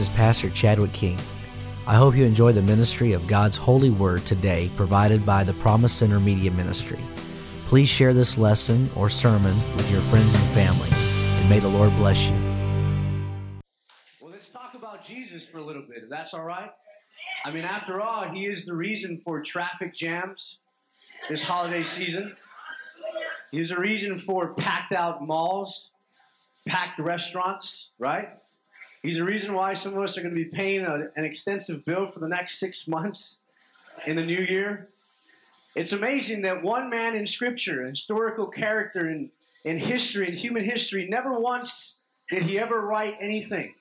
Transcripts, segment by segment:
Is Pastor Chadwick King. I hope you enjoy the ministry of God's holy word today, provided by the Promise Center Media Ministry. Please share this lesson or sermon with your friends and family, and may the Lord bless you. Well, let's talk about Jesus for a little bit, if that's all right. I mean, after all, he is the reason for traffic jams this holiday season. He's the reason for packed out malls, packed restaurants, right? He's the reason why some of us are going to be paying a, an extensive bill for the next six months in the new year. It's amazing that one man in Scripture, historical character in, in history, in human history, never once did he ever write anything.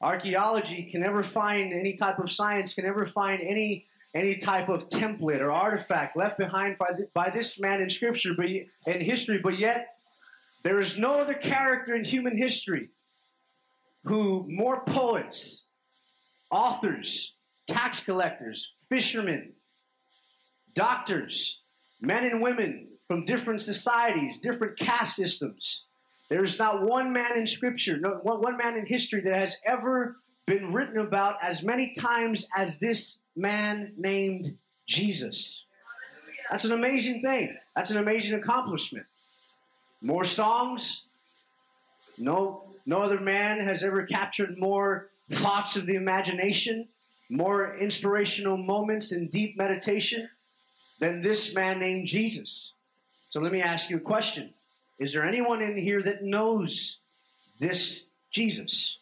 Archaeology can never find any type of science, can never find any any type of template or artifact left behind by, th- by this man in Scripture, but in history. But yet, there is no other character in human history who more poets, authors, tax collectors, fishermen, doctors, men and women from different societies, different caste systems. There's not one man in Scripture, no, one, one man in history that has ever been written about as many times as this man named Jesus. That's an amazing thing. That's an amazing accomplishment. More songs. No, no other man has ever captured more thoughts of the imagination, more inspirational moments in deep meditation than this man named Jesus. So let me ask you a question. Is there anyone in here that knows this Jesus?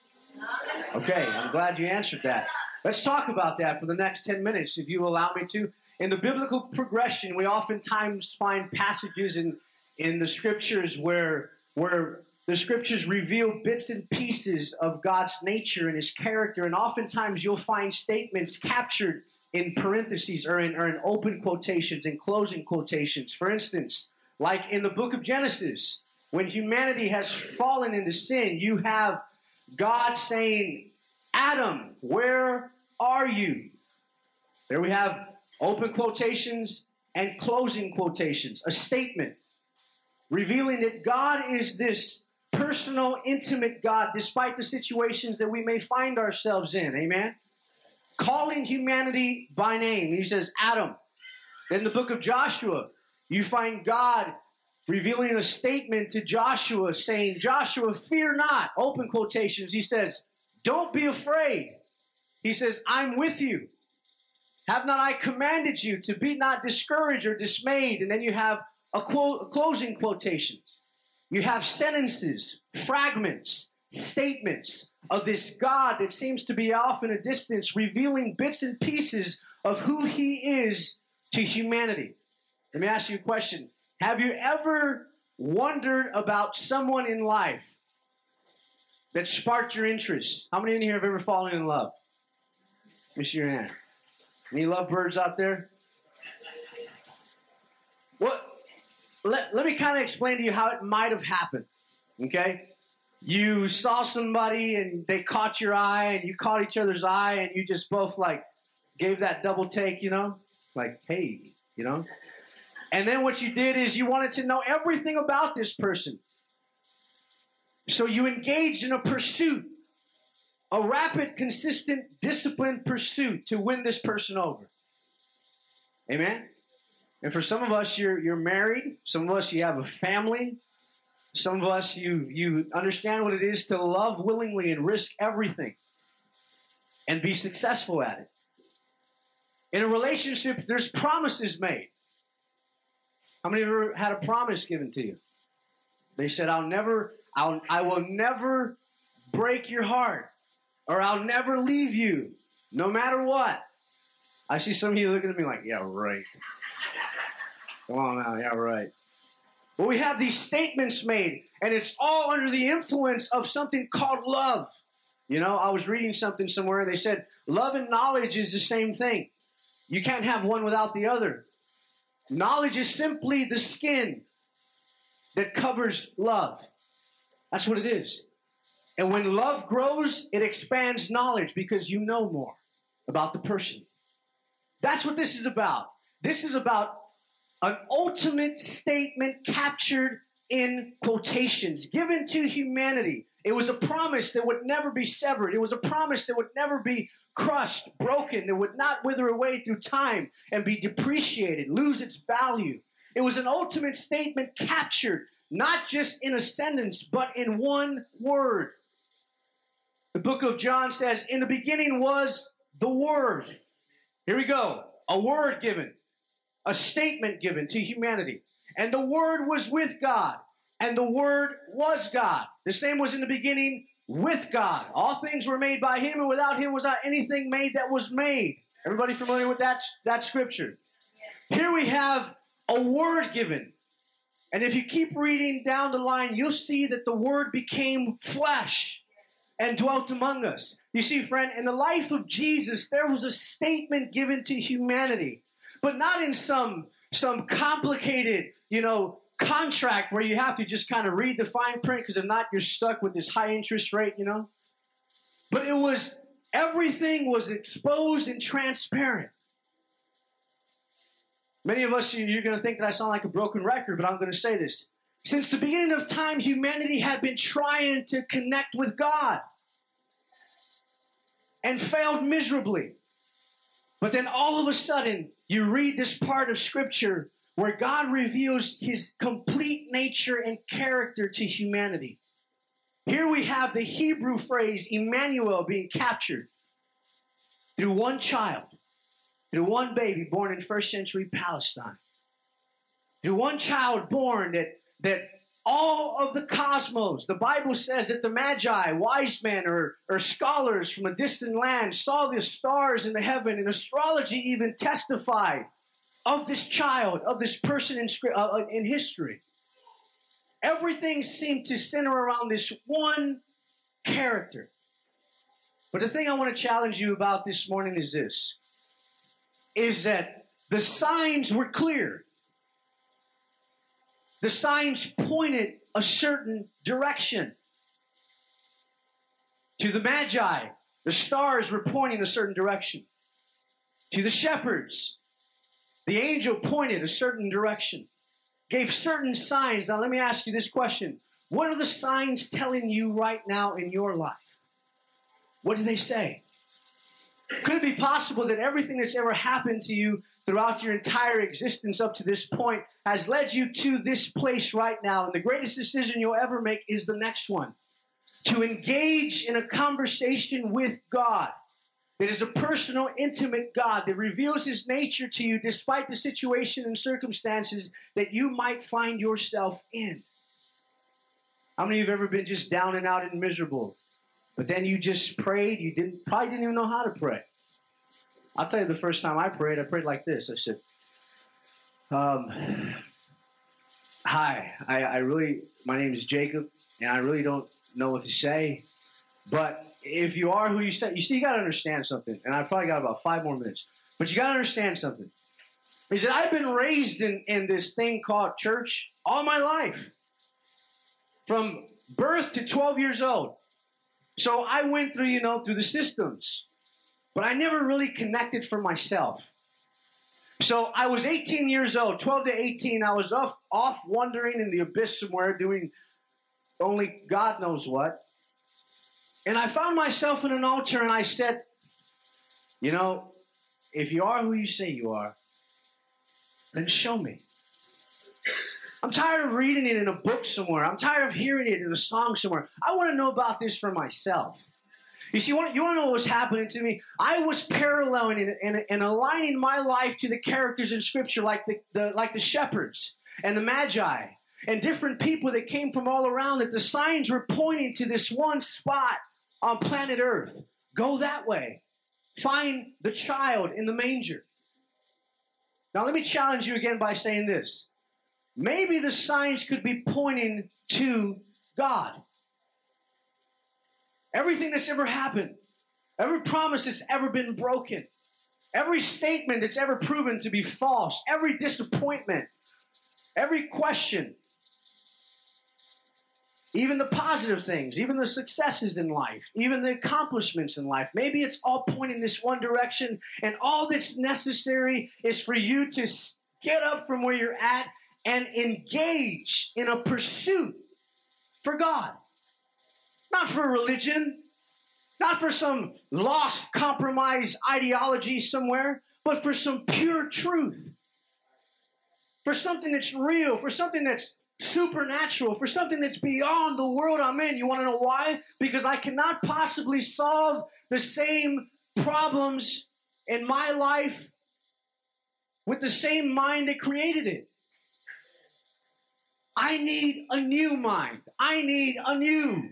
Okay, I'm glad you answered that. Let's talk about that for the next 10 minutes, if you allow me to. In the biblical progression, we oftentimes find passages in, in the scriptures where, where the scriptures reveal bits and pieces of God's nature and his character, and oftentimes you'll find statements captured in parentheses or in, or in open quotations and closing quotations. For instance, like in the book of Genesis, when humanity has fallen into sin, you have God saying, Adam, where are you? There we have open quotations and closing quotations, a statement revealing that God is this personal, intimate God, despite the situations that we may find ourselves in. Amen? Calling humanity by name. He says, Adam. In the book of Joshua, you find God revealing a statement to Joshua saying, Joshua, fear not. Open quotations. He says, Don't be afraid. He says, I'm with you. Have not I commanded you to be not discouraged or dismayed? And then you have a, quote, a closing quotation. You have sentences, fragments, statements of this God that seems to be off in a distance, revealing bits and pieces of who He is to humanity. Let me ask you a question. Have you ever wondered about someone in life that sparked your interest? How many in here have ever fallen in love? See your hand. Any lovebirds out there? What? Let, let me kind of explain to you how it might have happened. Okay? You saw somebody and they caught your eye and you caught each other's eye and you just both like gave that double take, you know? Like, hey, you know? And then what you did is you wanted to know everything about this person. So you engaged in a pursuit, a rapid, consistent, disciplined pursuit to win this person over. Amen? And for some of us, you're, you're married. Some of us, you have a family. Some of us, you, you understand what it is to love willingly and risk everything and be successful at it. In a relationship, there's promises made. How many of you ever had a promise given to you? They said, I'll never, I'll, I will never break your heart or I'll never leave you no matter what. I see some of you looking at me like, yeah, right. Come on now, yeah, right. Well, we have these statements made, and it's all under the influence of something called love. You know, I was reading something somewhere, and they said love and knowledge is the same thing. You can't have one without the other. Knowledge is simply the skin that covers love. That's what it is. And when love grows, it expands knowledge because you know more about the person. That's what this is about. This is about an ultimate statement captured in quotations, given to humanity. It was a promise that would never be severed. It was a promise that would never be crushed, broken, that would not wither away through time and be depreciated, lose its value. It was an ultimate statement captured, not just in a sentence, but in one word. The book of John says, In the beginning was the Word. Here we go. A word given, a statement given to humanity. And the Word was with God, and the Word was God. The same was in the beginning with God. All things were made by Him, and without Him was not anything made that was made. Everybody familiar with that, that scripture? Here we have a word given. And if you keep reading down the line, you'll see that the word became flesh and dwelt among us. You see, friend, in the life of Jesus, there was a statement given to humanity, but not in some some complicated, you know, contract where you have to just kind of read the fine print because if not, you're stuck with this high interest rate, you know. But it was everything was exposed and transparent. Many of us, you're going to think that I sound like a broken record, but I'm going to say this. Since the beginning of time, humanity had been trying to connect with God and failed miserably. But then all of a sudden, you read this part of Scripture where God reveals his complete nature and character to humanity. Here we have the Hebrew phrase Emmanuel being captured through one child, through one baby born in first century Palestine, through one child born that, that all of the cosmos, the Bible says that the Magi, wise men or, or scholars from a distant land, saw the stars in the heaven, and astrology even testified of this child, of this person in, uh, uh, in history. Everything seemed to center around this one character. But the thing I want to challenge you about this morning is this is that the signs were clear. The signs pointed a certain direction. To the Magi, the stars were pointing a certain direction. To the shepherds, the angel pointed a certain direction, gave certain signs. Now, let me ask you this question What are the signs telling you right now in your life? What do they say? Could it be possible that everything that's ever happened to you throughout your entire existence up to this point has led you to this place right now? And the greatest decision you'll ever make is the next one to engage in a conversation with God that is a personal, intimate God that reveals his nature to you despite the situation and circumstances that you might find yourself in. How many of you have ever been just down and out and miserable? But then you just prayed, you didn't probably didn't even know how to pray. I'll tell you the first time I prayed, I prayed like this. I said, um, hi, I, I really my name is Jacob, and I really don't know what to say. But if you are who you say, you see, you got to understand something. And I probably got about five more minutes, but you got to understand something. Is that I've been raised in, in this thing called church all my life, from birth to 12 years old. So I went through, you know, through the systems, but I never really connected for myself. So I was 18 years old, 12 to 18. I was off, off wandering in the abyss somewhere doing only God knows what. And I found myself in an altar and I said, You know, if you are who you say you are, then show me. I'm tired of reading it in a book somewhere. I'm tired of hearing it in a song somewhere. I want to know about this for myself. You see, you want, to know what was happening to me? I was paralleling and, and, and aligning my life to the characters in Scripture, like the, the, like the shepherds and the magi and different people that came from all around. That the signs were pointing to this one spot on planet Earth. Go that way. Find the child in the manger. Now, let me challenge you again by saying this. Maybe the signs could be pointing to God. Everything that's ever happened, every promise that's ever been broken, every statement that's ever proven to be false, every disappointment, every question, even the positive things, even the successes in life, even the accomplishments in life. Maybe it's all pointing this one direction, and all that's necessary is for you to get up from where you're at and engage in a pursuit for God. not for religion, not for some lost, compromise ideology somewhere, but for some pure truth. For something that's real, for something that's supernatural, for something that's beyond the world I'm in. You want to know why? Because I cannot possibly solve the same problems in my life with the same mind that created it. I need a new mind. I need a new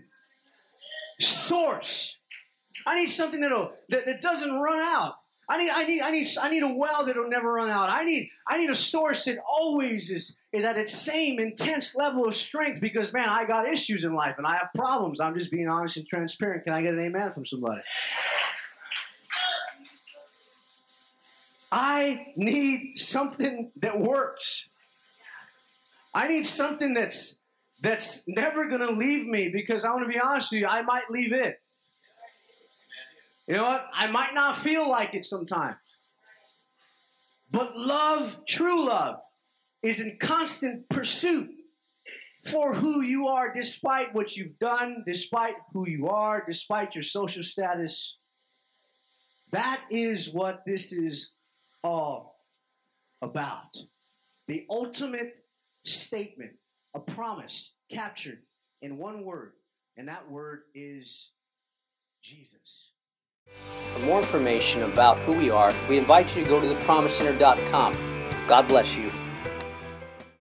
source. I need something that'll, that, that doesn't run out. I need, I need, I need, I need a well that'll never run out. I need, I need a source that always is, is at its same intense level of strength because, man, I got issues in life and I have problems. I'm just being honest and transparent. Can I get an amen from somebody? I need something that works. I need something that's that's never going to leave me because I want to be honest with you, I might leave it. You know what? I might not feel like it sometimes. But love, true love, is in constant pursuit for who you are, despite what you've done, despite who you are, despite your social status. That is what this is all about. The ultimate statement, a promise captured in one word, and that word is Jesus. For more information about who we are, we invite you to go to thepromisecenter.com. God bless you.